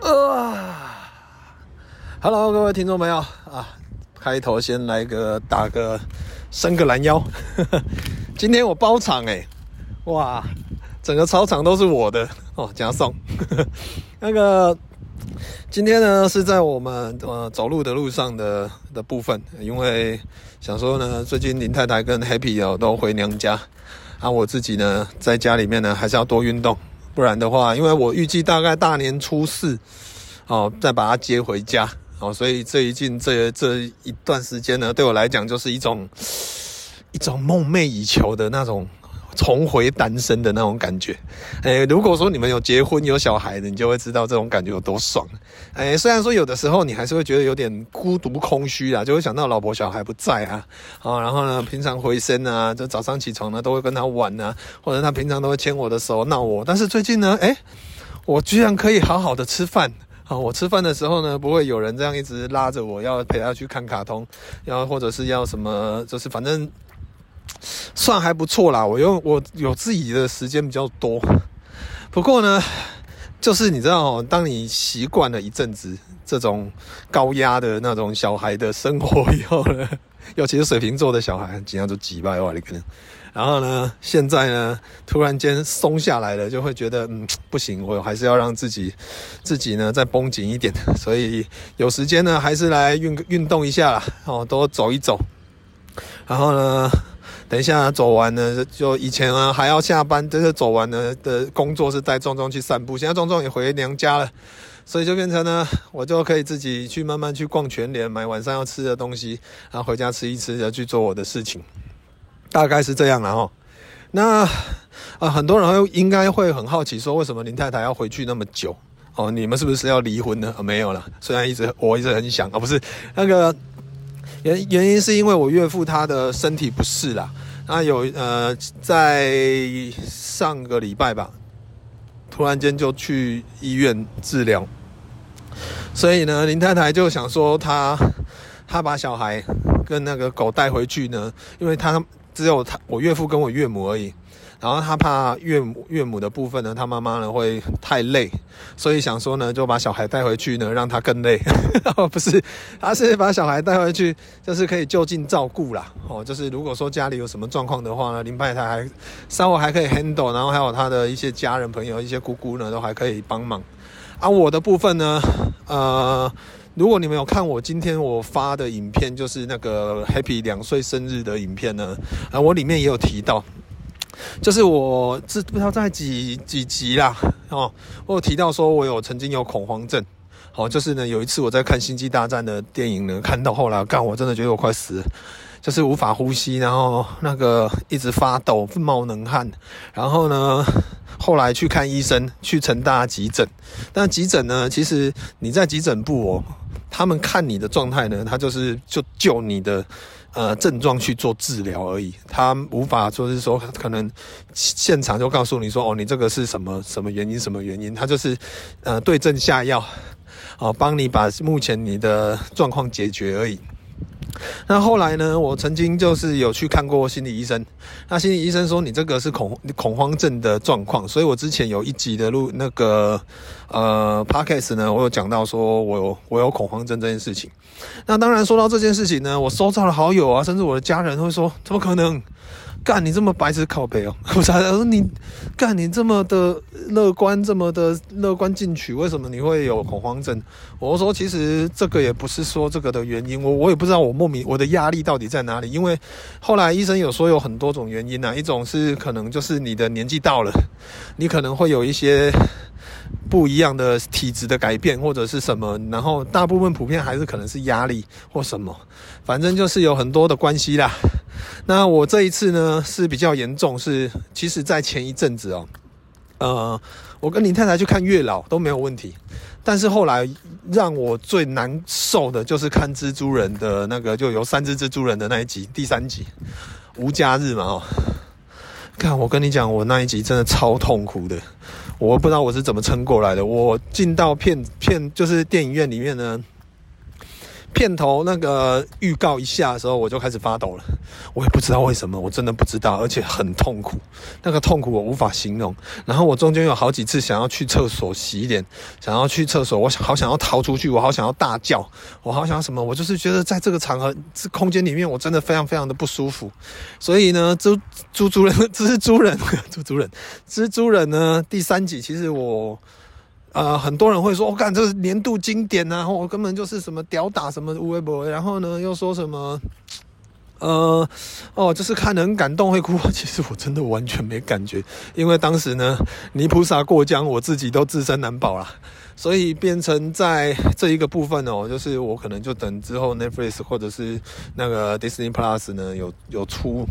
啊，Hello，各位听众朋友啊，开头先来个打个伸个懒腰，今天我包场哎，哇，整个操场都是我的。哦，加送。那个今天呢是在我们呃走路的路上的的部分，因为想说呢，最近林太太跟 Happy 哦都回娘家，啊，我自己呢在家里面呢还是要多运动。不然的话，因为我预计大概大年初四，哦，再把它接回家，哦，所以这一近这这一段时间呢，对我来讲就是一种一种梦寐以求的那种。重回单身的那种感觉，诶，如果说你们有结婚有小孩的，你就会知道这种感觉有多爽。诶，虽然说有的时候你还是会觉得有点孤独空虚啊，就会想到老婆小孩不在啊，啊，然后呢，平常回身啊，就早上起床呢都会跟他玩啊，或者他平常都会牵我的手闹我，但是最近呢，诶，我居然可以好好的吃饭啊！我吃饭的时候呢，不会有人这样一直拉着我要陪他去看卡通，要或者是要什么，就是反正。算还不错啦，我用我有自己的时间比较多。不过呢，就是你知道哦，当你习惯了一阵子这种高压的那种小孩的生活以后呢，尤其是水瓶座的小孩，经常都几百万你可能。然后呢，现在呢，突然间松下来了，就会觉得嗯，不行，我还是要让自己自己呢再绷紧一点。所以有时间呢，还是来运运动一下啦，哦，多走一走。然后呢，等一下走完呢，就以前啊还要下班，就是走完了的工作是带壮壮去散步。现在壮壮也回娘家了，所以就变成呢，我就可以自己去慢慢去逛全联，买晚上要吃的东西，然后回家吃一吃，就去做我的事情。大概是这样了哈。那啊，很多人应该会很好奇，说为什么林太太要回去那么久？哦，你们是不是要离婚呢？没有了，虽然一直我一直很想啊，不是那个。原原因是因为我岳父他的身体不适啦，那有呃在上个礼拜吧，突然间就去医院治疗，所以呢林太太就想说她她把小孩跟那个狗带回去呢，因为他只有他我岳父跟我岳母而已。然后他怕岳母岳母的部分呢，他妈妈呢会太累，所以想说呢，就把小孩带回去呢，让他更累。不是，他是把小孩带回去，就是可以就近照顾啦。哦，就是如果说家里有什么状况的话呢，林太太还稍微还可以 handle，然后还有他的一些家人朋友、一些姑姑呢，都还可以帮忙。啊，我的部分呢，呃，如果你们有看我今天我发的影片，就是那个 Happy 两岁生日的影片呢，啊，我里面也有提到。就是我这不知道在几几集啦哦，我有提到说我有曾经有恐慌症，哦，就是呢有一次我在看《星际大战》的电影呢，看到后来干我真的觉得我快死了，就是无法呼吸，然后那个一直发抖、冒冷汗，然后呢后来去看医生，去成大急诊，但急诊呢，其实你在急诊部哦，他们看你的状态呢，他就是就救你的。呃，症状去做治疗而已，他无法说是说可能现场就告诉你说，哦，你这个是什么什么原因什么原因，他就是呃对症下药，哦，帮你把目前你的状况解决而已。那后来呢，我曾经就是有去看过心理医生，那心理医生说你这个是恐恐慌症的状况，所以我之前有一集的录那个呃 podcast 呢，我有讲到说我有我有恐慌症这件事情。那当然说到这件事情呢，我收到了好友啊，甚至我的家人会说，怎么可能？干你这么白痴靠北哦！我才说你干你这么的乐观，这么的乐观进取，为什么你会有恐慌症？我说其实这个也不是说这个的原因，我我也不知道我莫名我的压力到底在哪里。因为后来医生有说有很多种原因啊，一种是可能就是你的年纪到了，你可能会有一些不一样的体质的改变或者是什么，然后大部分普遍还是可能是压力或什么，反正就是有很多的关系啦。那我这一次呢是比较严重，是其实在前一阵子哦，呃，我跟林太太去看月老都没有问题。但是后来让我最难受的就是看蜘蛛人的那个，就有三只蜘蛛人的那一集，第三集无家日嘛哦。看我跟你讲，我那一集真的超痛苦的，我不知道我是怎么撑过来的。我进到片片就是电影院里面呢。片头那个预告一下的时候，我就开始发抖了。我也不知道为什么，我真的不知道，而且很痛苦，那个痛苦我无法形容。然后我中间有好几次想要去厕所洗脸，想要去厕所，我好想要逃出去，我好想要大叫，我好想要什么，我就是觉得在这个场合、这空间里面，我真的非常非常的不舒服。所以呢，蜘 蜘蛛人、蜘蛛人、蜘蛛人、蜘蛛人呢，第三集其实我。呃，很多人会说，我、哦、看这是年度经典啊，我根本就是什么屌打什么微博，然后呢又说什么，呃，哦，就是看人感动会哭。其实我真的完全没感觉，因为当时呢，泥菩萨过江，我自己都自身难保啦。所以变成在这一个部分哦，就是我可能就等之后 Netflix 或者是那个 Disney Plus 呢有有出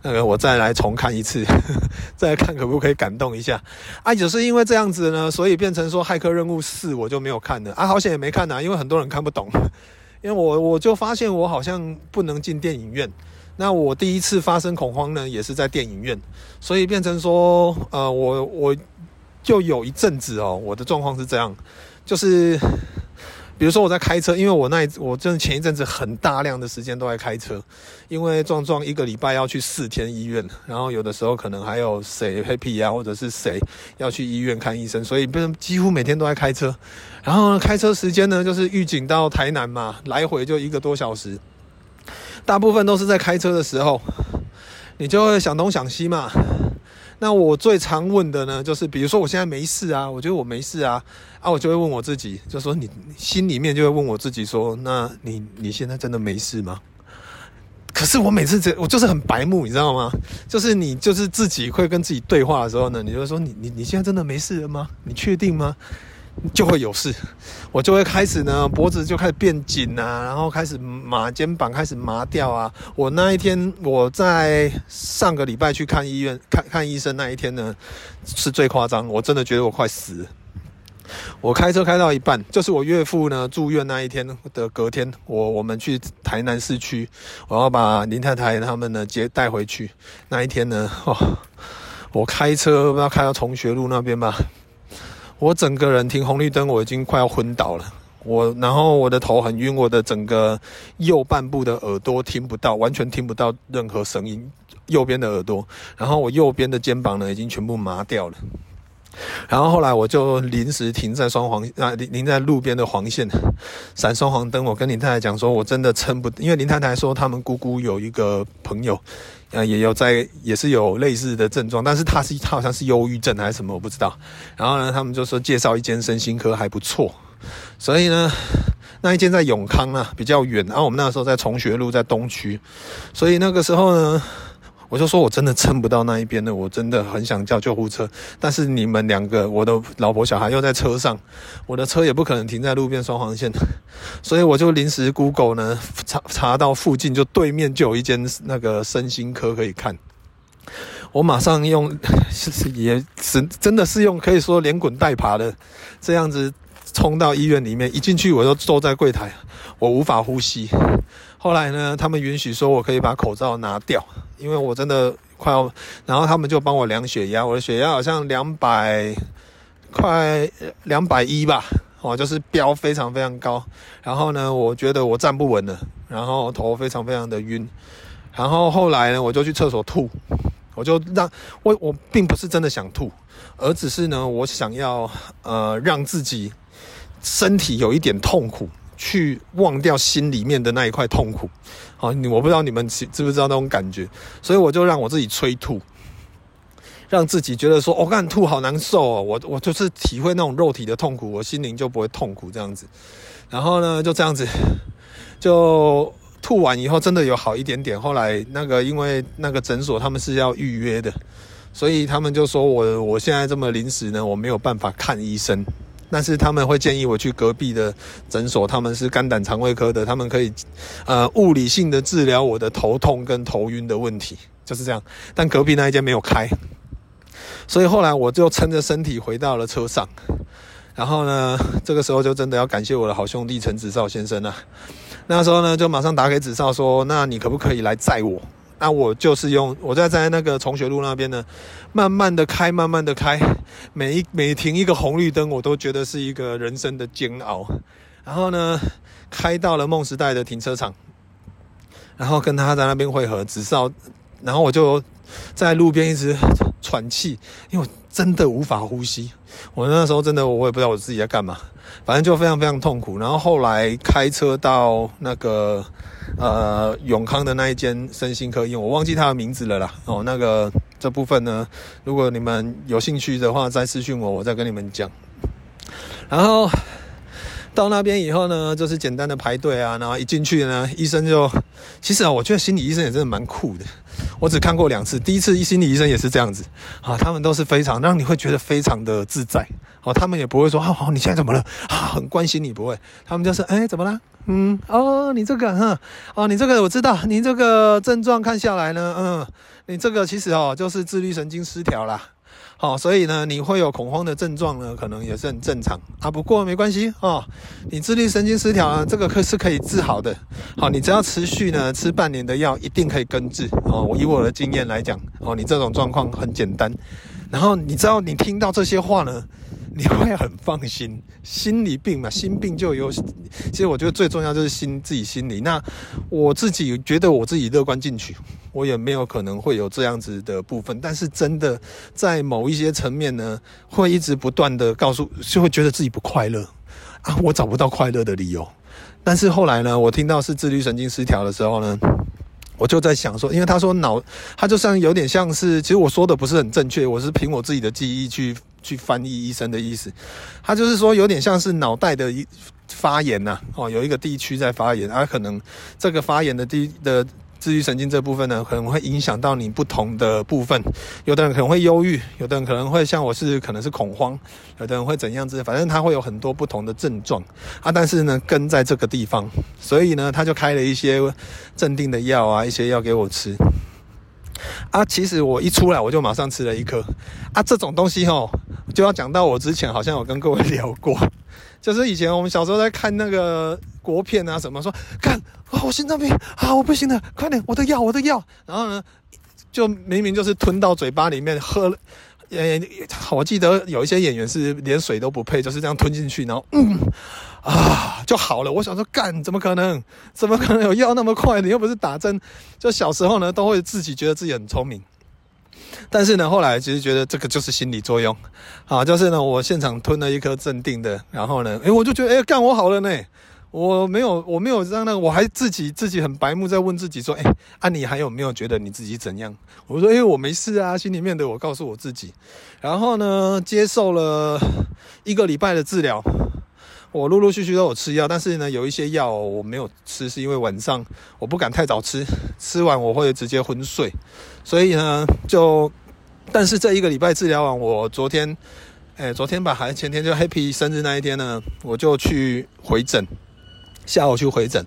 那个我再来重看一次，再看可不可以感动一下啊？就是因为这样子呢，所以变成说《骇客任务四》我就没有看了啊，好险也没看呐，因为很多人看不懂，因为我我就发现我好像不能进电影院，那我第一次发生恐慌呢，也是在电影院，所以变成说呃我我。就有一阵子哦，我的状况是这样，就是比如说我在开车，因为我那我真的前一阵子很大量的时间都在开车，因为壮壮一个礼拜要去四天医院，然后有的时候可能还有谁 happy 啊，或者是谁要去医院看医生，所以不几乎每天都在开车。然后呢，开车时间呢，就是预警到台南嘛，来回就一个多小时，大部分都是在开车的时候，你就会想东想西嘛。那我最常问的呢，就是比如说我现在没事啊，我觉得我没事啊，啊，我就会问我自己，就说你心里面就会问我自己说，那你你现在真的没事吗？可是我每次这我就是很白目，你知道吗？就是你就是自己会跟自己对话的时候呢，你就会说你你你现在真的没事了吗？你确定吗？就会有事，我就会开始呢，脖子就开始变紧啊，然后开始麻，肩膀开始麻掉啊。我那一天，我在上个礼拜去看医院看看医生那一天呢，是最夸张，我真的觉得我快死。我开车开到一半，就是我岳父呢住院那一天的隔天，我我们去台南市区，我要把林太太他们呢接带回去。那一天呢，哦，我开车不知道开到崇学路那边吧。我整个人停红绿灯，我已经快要昏倒了。我然后我的头很晕，我的整个右半部的耳朵听不到，完全听不到任何声音。右边的耳朵，然后我右边的肩膀呢，已经全部麻掉了。然后后来我就临时停在双黄啊，停在路边的黄线，闪双黄灯。我跟林太太讲说，我真的撑不，因为林太太说他们姑姑有一个朋友。呃，也有在，也是有类似的症状，但是他是他好像是忧郁症还是什么，我不知道。然后呢，他们就说介绍一间身心科还不错，所以呢，那一间在永康啊，比较远。然后我们那时候在重学路，在东区，所以那个时候呢。我就说，我真的撑不到那一边了，我真的很想叫救护车，但是你们两个，我的老婆小孩又在车上，我的车也不可能停在路边双黄线，所以我就临时 Google 呢查查到附近就对面就有一间那个身心科可以看，我马上用 也是真的是用可以说连滚带爬的这样子冲到医院里面，一进去我就坐在柜台，我无法呼吸。后来呢，他们允许说我可以把口罩拿掉，因为我真的快要，然后他们就帮我量血压，我的血压好像两百，快两百一吧，哦，就是飙非常非常高。然后呢，我觉得我站不稳了，然后头非常非常的晕。然后后来呢，我就去厕所吐，我就让我我并不是真的想吐，而只是呢，我想要呃让自己身体有一点痛苦。去忘掉心里面的那一块痛苦，好，我不知道你们知不知道那种感觉，所以我就让我自己催吐，让自己觉得说，我、哦、干吐好难受哦，我我就是体会那种肉体的痛苦，我心灵就不会痛苦这样子。然后呢，就这样子，就吐完以后真的有好一点点。后来那个因为那个诊所他们是要预约的，所以他们就说我我现在这么临时呢，我没有办法看医生。但是他们会建议我去隔壁的诊所，他们是肝胆肠胃科的，他们可以，呃，物理性的治疗我的头痛跟头晕的问题，就是这样。但隔壁那一间没有开，所以后来我就撑着身体回到了车上。然后呢，这个时候就真的要感谢我的好兄弟陈子少先生了。那时候呢，就马上打给子少说：“那你可不可以来载我？”那我就是用我在在那个崇学路那边呢，慢慢的开，慢慢的开，每一每停一个红绿灯，我都觉得是一个人生的煎熬。然后呢，开到了梦时代的停车场，然后跟他在那边会合，子少，然后我就在路边一直喘气，因为我真的无法呼吸。我那时候真的，我也不知道我自己在干嘛，反正就非常非常痛苦。然后后来开车到那个呃永康的那一间身心科医院，我忘记他的名字了啦。哦，那个这部分呢，如果你们有兴趣的话，再私讯我，我再跟你们讲。然后。到那边以后呢，就是简单的排队啊，然后一进去呢，医生就，其实啊，我觉得心理医生也真的蛮酷的。我只看过两次，第一次心理医生也是这样子啊，他们都是非常让你会觉得非常的自在哦，他们也不会说，好好，你现在怎么了啊，很关心你，不会，他们就是，哎，怎么啦？嗯，哦，你这个，哼，哦，你这个我知道，你这个症状看下来呢，嗯，你这个其实哦，就是自律神经失调啦。好，所以呢，你会有恐慌的症状呢，可能也是很正常啊。不过没关系啊，你自律神经失调啊，这个可是可以治好的。好，你只要持续呢吃半年的药，一定可以根治。哦，我以我的经验来讲，哦，你这种状况很简单。然后你知道，你听到这些话呢，你会很放心，心理病嘛，心病就有。其实我觉得最重要就是心自己心理。那我自己觉得我自己乐观进取，我也没有可能会有这样子的部分。但是真的在某一些层面呢，会一直不断的告诉，就会觉得自己不快乐啊，我找不到快乐的理由。但是后来呢，我听到是自律神经失调的时候呢。我就在想说，因为他说脑，他就像有点像是，其实我说的不是很正确，我是凭我自己的记忆去去翻译医生的意思。他就是说有点像是脑袋的一发炎呐，哦，有一个地区在发炎，而可能这个发炎的地的。自律神经这部分呢，可能会影响到你不同的部分。有的人可能会忧郁，有的人可能会像我是，可能是恐慌，有的人会怎样子，反正他会有很多不同的症状啊。但是呢，根在这个地方，所以呢，他就开了一些镇定的药啊，一些药给我吃啊。其实我一出来，我就马上吃了一颗啊。这种东西哦，就要讲到我之前好像有跟各位 聊过。就是以前我们小时候在看那个国片啊，什么说，看啊，我心脏病啊，我不行了，快点，我的药，我的药。然后呢，就明明就是吞到嘴巴里面喝了，呃，我记得有一些演员是连水都不配，就是这样吞进去，然后嗯啊就好了。我想说，干，怎么可能？怎么可能有药那么快？你又不是打针。就小时候呢，都会自己觉得自己很聪明。但是呢，后来其实觉得这个就是心理作用，啊，就是呢，我现场吞了一颗镇定的，然后呢，诶，我就觉得，诶，干我好了呢，我没有，我没有让那个，我还自己自己很白目在问自己说，诶，啊，你还有没有觉得你自己怎样？我说，诶，我没事啊，心里面的我告诉我自己，然后呢，接受了一个礼拜的治疗，我陆陆续续都有吃药，但是呢，有一些药我没有吃，是因为晚上我不敢太早吃，吃完我会直接昏睡。所以呢，就，但是这一个礼拜治疗完，我昨天，哎，昨天吧，还前天，就 Happy 生日那一天呢，我就去回诊，下午去回诊，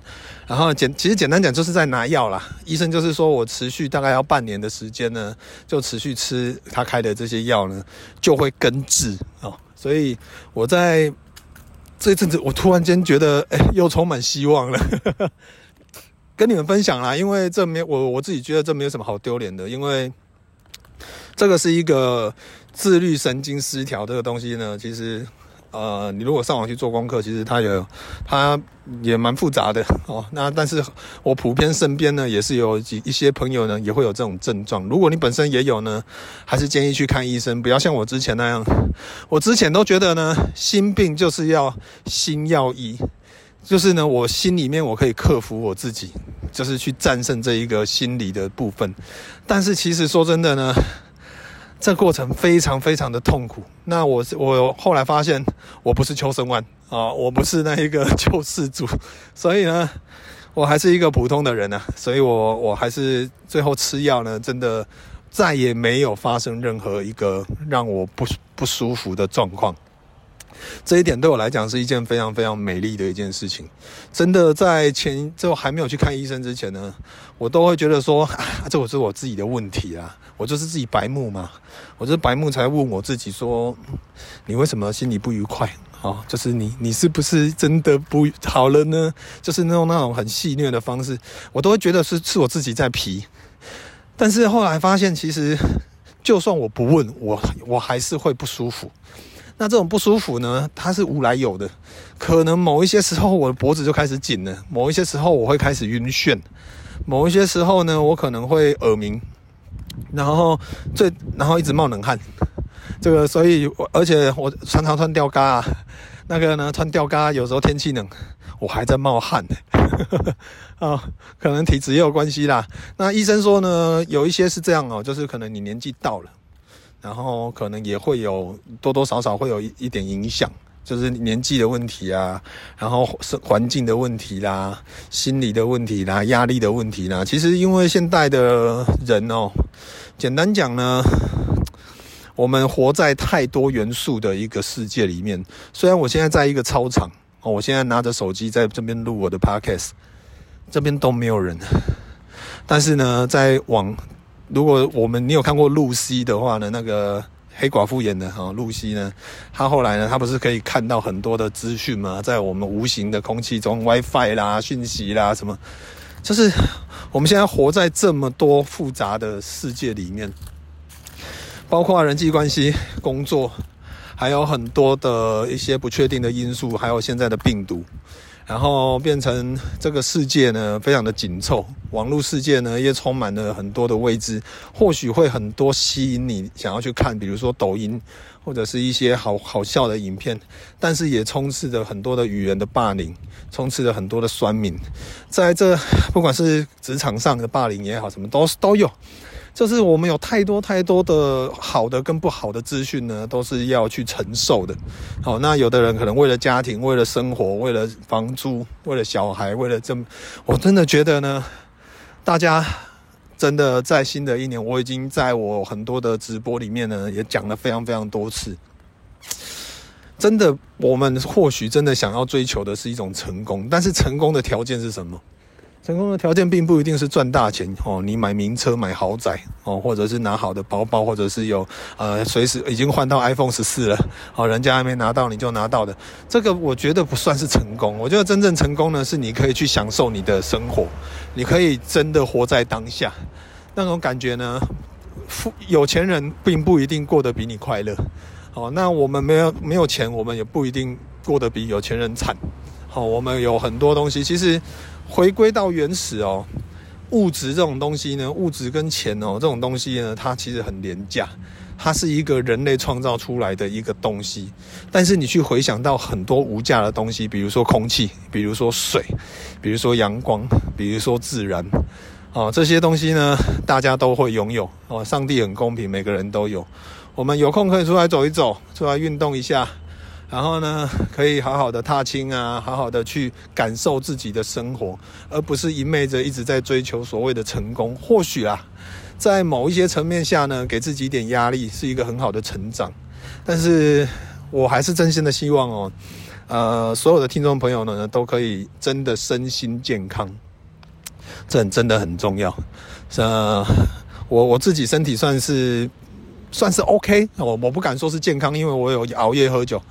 然后简其实简单讲就是在拿药啦，医生就是说我持续大概要半年的时间呢，就持续吃他开的这些药呢，就会根治哦。所以我在这一阵子，我突然间觉得，哎，又充满希望了。跟你们分享啦，因为这没我我自己觉得这没有什么好丢脸的，因为这个是一个自律神经失调这个东西呢，其实呃，你如果上网去做功课，其实它有它也蛮复杂的 哦。那但是我普遍身边呢也是有几一些朋友呢也会有这种症状，如果你本身也有呢，还是建议去看医生，不要像我之前那样，我之前都觉得呢，心病就是要心药医。就是呢，我心里面我可以克服我自己，就是去战胜这一个心理的部分。但是其实说真的呢，这过程非常非常的痛苦。那我我后来发现，我不是秋生万啊，我不是那一个 救世主，所以呢，我还是一个普通的人啊。所以我我还是最后吃药呢，真的再也没有发生任何一个让我不不舒服的状况。这一点对我来讲是一件非常非常美丽的一件事情。真的，在前就还没有去看医生之前呢，我都会觉得说，啊，这我是我自己的问题啊，我就是自己白目嘛，我就是白目才问我自己说，你为什么心里不愉快？哦，就是你，你是不是真的不好了呢？就是那种那种很戏谑的方式，我都会觉得是是我自己在皮。但是后来发现，其实就算我不问，我我还是会不舒服。那这种不舒服呢，它是无来由的。可能某一些时候我的脖子就开始紧了，某一些时候我会开始晕眩，某一些时候呢，我可能会耳鸣，然后最然后一直冒冷汗。这个，所以，而且我常常穿吊嘎啊，那个呢，穿吊嘎有时候天气冷，我还在冒汗呢，啊，可能体质也有关系啦。那医生说呢，有一些是这样哦，就是可能你年纪到了，然后可能也会有多多少少会有一一点影响，就是年纪的问题啊，然后是环境的问题啦，心理的问题啦，压力的问题啦。其实因为现代的人哦，简单讲呢。我们活在太多元素的一个世界里面。虽然我现在在一个操场哦，我现在拿着手机在这边录我的 podcast，这边都没有人。但是呢，在网，如果我们你有看过露西的话呢，那个黑寡妇演的哈，露西呢，她后来呢，她不是可以看到很多的资讯吗？在我们无形的空气中，WiFi 啦、讯息啦什么，就是我们现在活在这么多复杂的世界里面。包括人际关系、工作，还有很多的一些不确定的因素，还有现在的病毒，然后变成这个世界呢非常的紧凑，网络世界呢也充满了很多的未知，或许会很多吸引你想要去看，比如说抖音或者是一些好好笑的影片，但是也充斥着很多的语言的霸凌，充斥着很多的酸民，在这不管是职场上的霸凌也好，什么都都有。就是我们有太多太多的好的跟不好的资讯呢，都是要去承受的。好，那有的人可能为了家庭、为了生活、为了房租、为了小孩、为了这，我真的觉得呢，大家真的在新的一年，我已经在我很多的直播里面呢，也讲了非常非常多次。真的，我们或许真的想要追求的是一种成功，但是成功的条件是什么？成功的条件并不一定是赚大钱哦，你买名车、买豪宅哦，或者是拿好的包包，或者是有呃随时已经换到 iPhone 十四了哦，人家还没拿到你就拿到的，这个我觉得不算是成功。我觉得真正成功呢，是你可以去享受你的生活，你可以真的活在当下，那种感觉呢，富有钱人并不一定过得比你快乐哦。那我们没有没有钱，我们也不一定过得比有钱人惨。好，我们有很多东西，其实。回归到原始哦，物质这种东西呢，物质跟钱哦，这种东西呢，它其实很廉价，它是一个人类创造出来的一个东西。但是你去回想到很多无价的东西，比如说空气，比如说水，比如说阳光，比如说自然，哦，这些东西呢，大家都会拥有哦。上帝很公平，每个人都有。我们有空可以出来走一走，出来运动一下。然后呢，可以好好的踏青啊，好好的去感受自己的生活，而不是一昧着一直在追求所谓的成功。或许啊，在某一些层面下呢，给自己一点压力是一个很好的成长。但是我还是真心的希望哦，呃，所有的听众朋友呢，都可以真的身心健康，这真的很重要。呃，我我自己身体算是算是 OK，我我不敢说是健康，因为我有熬夜喝酒。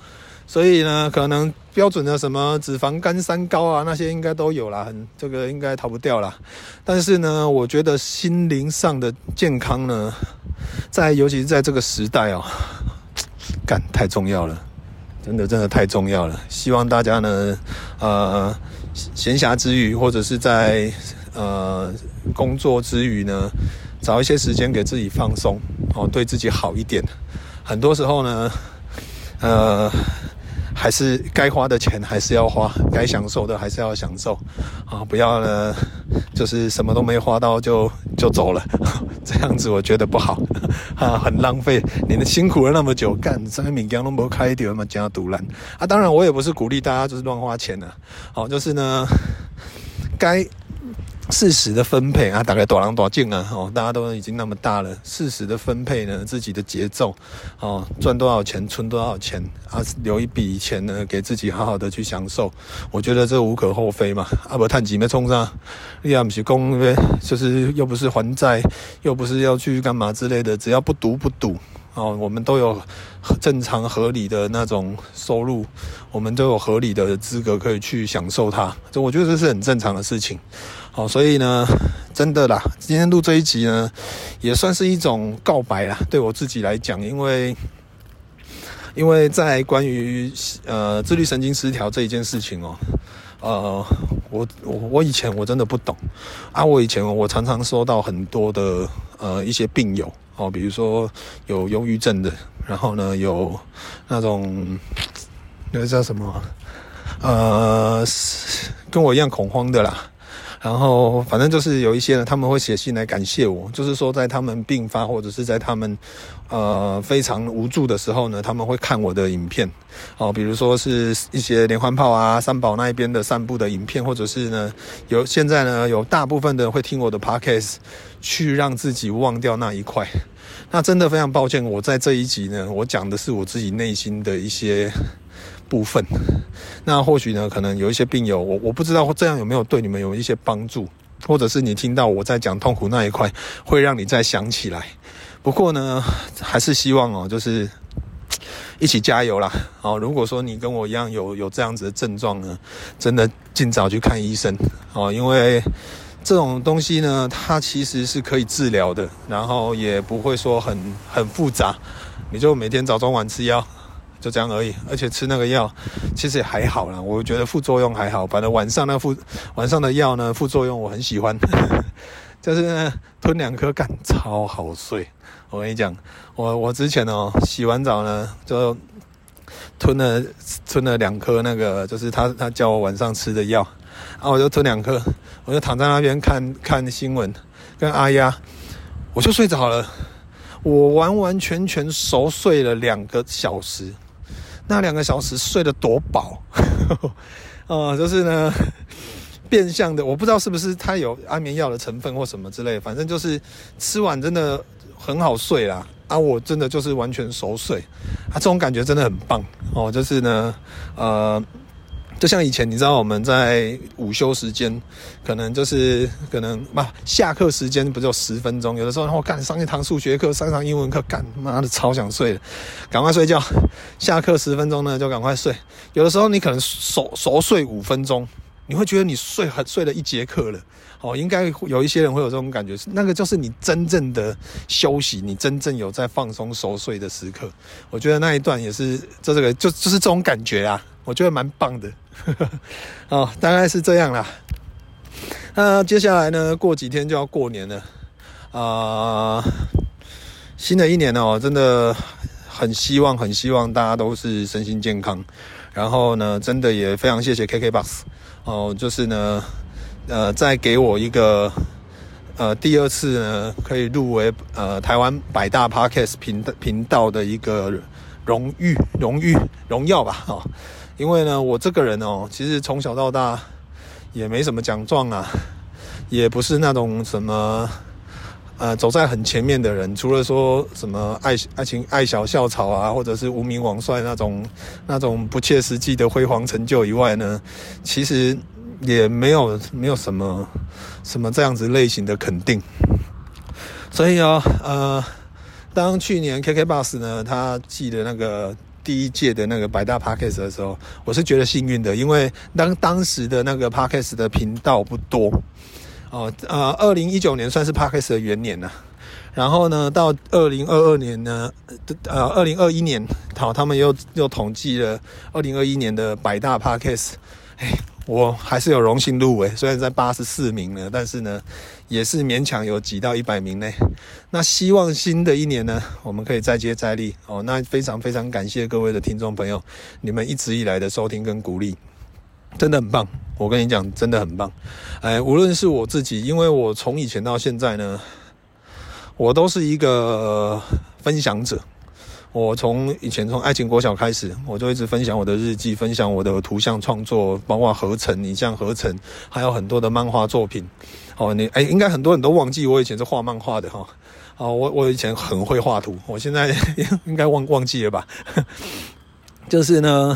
所以呢，可能标准的什么脂肪肝、三高啊，那些应该都有啦，很这个应该逃不掉啦。但是呢，我觉得心灵上的健康呢，在尤其是在这个时代哦，干太重要了，真的真的太重要了。希望大家呢，呃，闲暇之余或者是在呃工作之余呢，找一些时间给自己放松哦，对自己好一点。很多时候呢，呃。还是该花的钱还是要花，该享受的还是要享受，啊，不要呢，就是什么都没花到就就走了，这样子我觉得不好，啊，很浪费。你们辛苦了那么久，干什么名堂都没开掉嘛，加独烂啊！当然，我也不是鼓励大家就是乱花钱的，好，就是呢，该适时的分配啊，大概多狼多进啊，哦，大家都已经那么大了，适时的分配呢，自己的节奏，哦，赚多少钱存多少钱啊，留一笔钱呢，给自己好好的去享受，我觉得这无可厚非嘛。啊，不趁钱要冲上，你也不是讲，就是又不是还债，又不是要去干嘛之类的，只要不赌不赌。哦，我们都有正常合理的那种收入，我们都有合理的资格可以去享受它，这我觉得这是很正常的事情。好，所以呢，真的啦，今天录这一集呢，也算是一种告白啦，对我自己来讲，因为因为在关于呃自律神经失调这一件事情哦，呃，我我我以前我真的不懂啊，我以前我常常收到很多的呃一些病友。哦，比如说有忧郁症的，然后呢有那种那个叫什么，呃，跟我一样恐慌的啦。然后反正就是有一些人，他们会写信来感谢我，就是说在他们病发或者是在他们呃非常无助的时候呢，他们会看我的影片，哦，比如说是一些连环炮啊、三宝那一边的散布的影片，或者是呢有现在呢有大部分的人会听我的 podcast，去让自己忘掉那一块。那真的非常抱歉，我在这一集呢，我讲的是我自己内心的一些。部分，那或许呢，可能有一些病友，我我不知道这样有没有对你们有一些帮助，或者是你听到我在讲痛苦那一块，会让你再想起来。不过呢，还是希望哦，就是一起加油啦。哦，如果说你跟我一样有有这样子的症状呢，真的尽早去看医生哦，因为这种东西呢，它其实是可以治疗的，然后也不会说很很复杂，你就每天早中晚吃药。就这样而已，而且吃那个药其实也还好啦，我觉得副作用还好。反正晚上那副晚上的药呢，副作用我很喜欢，就是呢吞两颗干超好睡。我跟你讲，我我之前哦洗完澡呢就吞了吞了两颗那个，就是他他叫我晚上吃的药，然后我就吞两颗，我就躺在那边看看新闻跟阿丫，我就睡着了，我完完全全熟睡了两个小时。那两个小时睡得多饱，哦、呃，就是呢，变相的，我不知道是不是它有安眠药的成分或什么之类，反正就是吃完真的很好睡啦。啊，我真的就是完全熟睡，啊，这种感觉真的很棒哦，就是呢，呃。就像以前，你知道我们在午休时间，可能就是可能嘛，下课时间不就十分钟？有的时候我干上一堂数学课，上一堂英文课，干妈的超想睡的，赶快睡觉。下课十分钟呢，就赶快睡。有的时候你可能熟熟睡五分钟，你会觉得你睡很睡了一节课了。哦，应该有一些人会有这种感觉，那个就是你真正的休息，你真正有在放松熟睡的时刻。我觉得那一段也是，就这个就就是这种感觉啊，我觉得蛮棒的。哦，大概是这样啦。那接下来呢，过几天就要过年了啊，新的一年哦，真的很希望，很希望大家都是身心健康。然后呢，真的也非常谢谢 KKBOX 哦，就是呢。呃，再给我一个呃第二次呢，可以入围呃台湾百大 Podcast 频频道的一个荣誉荣誉荣耀吧，哦，因为呢，我这个人哦，其实从小到大也没什么奖状啊，也不是那种什么呃走在很前面的人，除了说什么爱爱情爱小校草啊，或者是无名王帅那种那种不切实际的辉煌成就以外呢，其实。也没有没有什么什么这样子类型的肯定，所以啊，呃，当去年 KKBus 呢，他寄的那个第一届的那个百大 Podcast 的时候，我是觉得幸运的，因为当当时的那个 Podcast 的频道不多。哦，呃，二零一九年算是 Podcast 的元年呢，然后呢，到二零二二年呢，呃，二零二一年，好，他们又又统计了二零二一年的百大 Podcast，哎。我还是有荣幸入围，虽然在八十四名呢，但是呢，也是勉强有挤到一百名内。那希望新的一年呢，我们可以再接再厉哦。那非常非常感谢各位的听众朋友，你们一直以来的收听跟鼓励，真的很棒。我跟你讲，真的很棒。哎，无论是我自己，因为我从以前到现在呢，我都是一个分享者。我从以前从爱情国小开始，我就一直分享我的日记，分享我的图像创作，包括合成、影像合成，还有很多的漫画作品。哦，你哎，应该很多人都忘记我以前是画漫画的哈。哦，我我以前很会画图，我现在 应该忘忘记了吧？就是呢。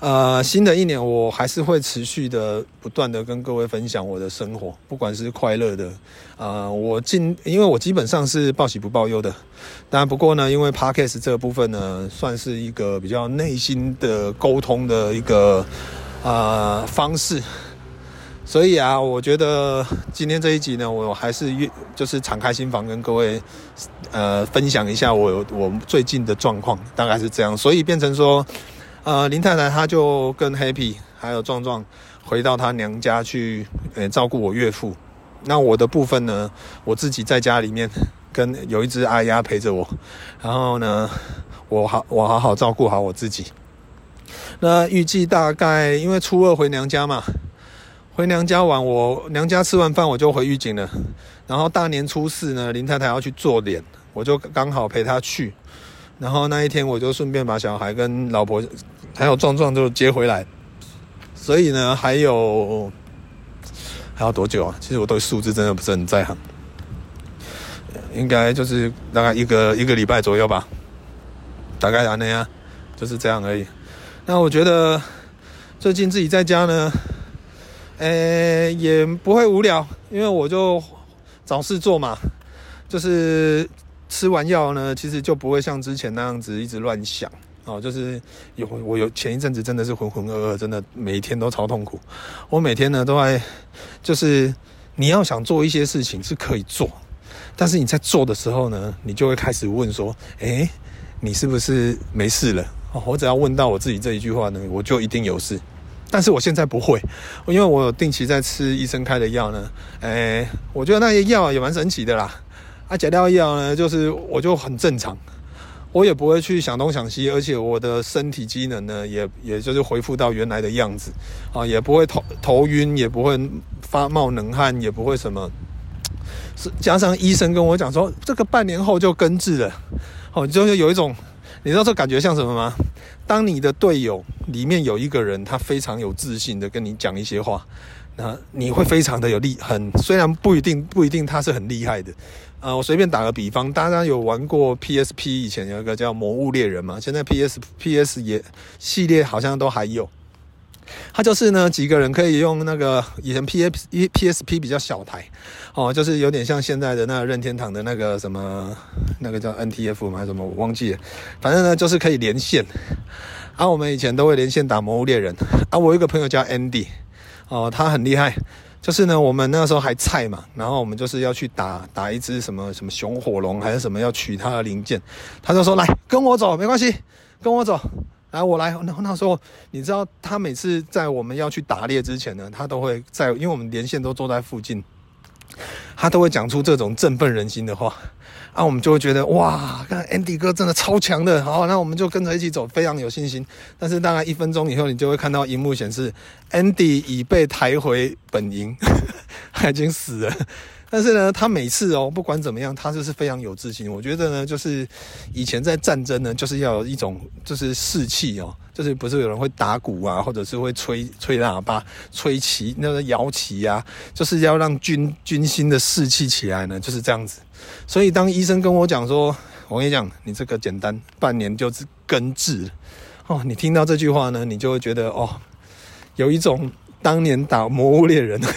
呃，新的一年我还是会持续的不断的跟各位分享我的生活，不管是快乐的，呃，我尽，因为我基本上是报喜不报忧的，但不过呢，因为 Podcast 这个部分呢，算是一个比较内心的沟通的一个、呃、方式，所以啊，我觉得今天这一集呢，我还是越就是敞开心房跟各位呃分享一下我我最近的状况，大概是这样，所以变成说。呃，林太太她就跟 Happy 还有壮壮回到她娘家去，呃，照顾我岳父。那我的部分呢，我自己在家里面跟有一只阿丫陪着我，然后呢，我好我好好照顾好我自己。那预计大概因为初二回娘家嘛，回娘家晚，我娘家吃完饭我就回狱警了。然后大年初四呢，林太太要去做脸，我就刚好陪她去。然后那一天我就顺便把小孩跟老婆。还有壮壮就接回来，所以呢，还有还要多久啊？其实我对数字真的不是很在行，应该就是大概一个一个礼拜左右吧，大概那样，就是这样而已。那我觉得最近自己在家呢，诶，也不会无聊，因为我就找事做嘛，就是吃完药呢，其实就不会像之前那样子一直乱想。哦，就是有我有前一阵子真的是浑浑噩噩，真的每一天都超痛苦。我每天呢都在，就是你要想做一些事情是可以做，但是你在做的时候呢，你就会开始问说：诶，你是不是没事了？哦，我只要问到我自己这一句话呢，我就一定有事。但是我现在不会，因为我有定期在吃医生开的药呢。诶，我觉得那些药也蛮神奇的啦。啊，解掉药呢，就是我就很正常。我也不会去想东想西，而且我的身体机能呢，也也就是恢复到原来的样子啊，也不会头头晕，也不会发冒冷汗，也不会什么。是加上医生跟我讲说，这个半年后就根治了，哦，就是有一种，你知道这感觉像什么吗？当你的队友里面有一个人，他非常有自信的跟你讲一些话，那你会非常的有力，很虽然不一定不一定他是很厉害的。呃，我随便打个比方，大家有玩过 PSP？以前有一个叫《魔物猎人》嘛，现在 PS PS 也系列好像都还有。它就是呢，几个人可以用那个以前 PS PSP 比较小台哦，就是有点像现在的那任天堂的那个什么，那个叫 NTF 吗？还是什么？我忘记了。反正呢，就是可以连线。啊，我们以前都会连线打《魔物猎人》。啊，我有一个朋友叫 Andy，哦，他很厉害。就是呢，我们那时候还菜嘛，然后我们就是要去打打一只什么什么熊火龙还是什么，要取它的零件。他就说：“来，跟我走，没关系，跟我走。”来，我来。然后那时候，你知道，他每次在我们要去打猎之前呢，他都会在，因为我们连线都坐在附近，他都会讲出这种振奋人心的话。啊，我们就会觉得哇，看 Andy 哥真的超强的，好，那我们就跟着一起走，非常有信心。但是大概一分钟以后，你就会看到荧幕显示 Andy 已被抬回本营，他已经死了。但是呢，他每次哦，不管怎么样，他就是非常有自信。我觉得呢，就是以前在战争呢，就是要有一种就是士气哦，就是不是有人会打鼓啊，或者是会吹吹喇叭、吹旗，那个摇旗啊，就是要让军军心的士气起来呢，就是这样子。所以当医生跟我讲说，我跟你讲，你这个简单半年就是根治哦，你听到这句话呢，你就会觉得哦，有一种当年打魔物猎人。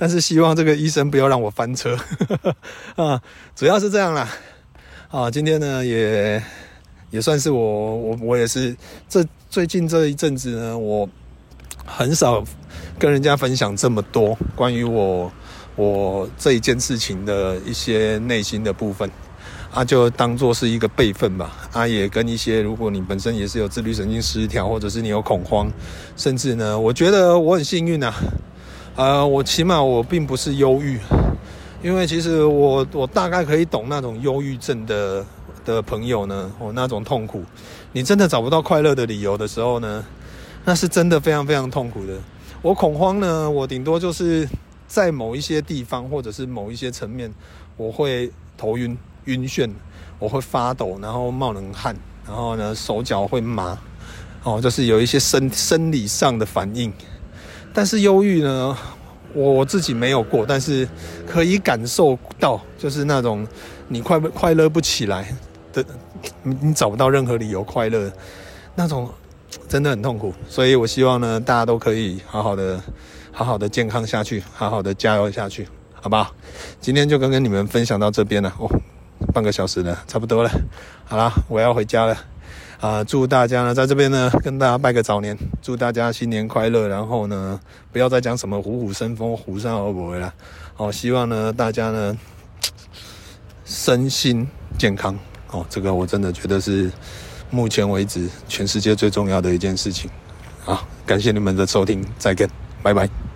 但是希望这个医生不要让我翻车啊，主要是这样啦。啊，今天呢也也算是我我我也是这最近这一阵子呢，我很少跟人家分享这么多关于我我这一件事情的一些内心的部分啊，就当做是一个备份吧。啊，也跟一些如果你本身也是有自律神经失调，或者是你有恐慌，甚至呢，我觉得我很幸运啊。呃，我起码我并不是忧郁，因为其实我我大概可以懂那种忧郁症的的朋友呢，我那种痛苦，你真的找不到快乐的理由的时候呢，那是真的非常非常痛苦的。我恐慌呢，我顶多就是在某一些地方或者是某一些层面，我会头晕晕眩，我会发抖，然后冒冷汗，然后呢手脚会麻，哦，就是有一些生生理上的反应。但是忧郁呢，我自己没有过，但是可以感受到，就是那种你快快乐不起来的，你你找不到任何理由快乐，那种真的很痛苦。所以我希望呢，大家都可以好好的、好好的健康下去，好好的加油下去，好不好？今天就跟跟你们分享到这边了哦，半个小时了，差不多了。好啦，我要回家了。啊，祝大家呢，在这边呢，跟大家拜个早年，祝大家新年快乐。然后呢，不要再讲什么虎虎生风、虎山而不回了。哦，希望呢，大家呢，身心健康。哦，这个我真的觉得是目前为止全世界最重要的一件事情。好，感谢你们的收听，再见，拜拜。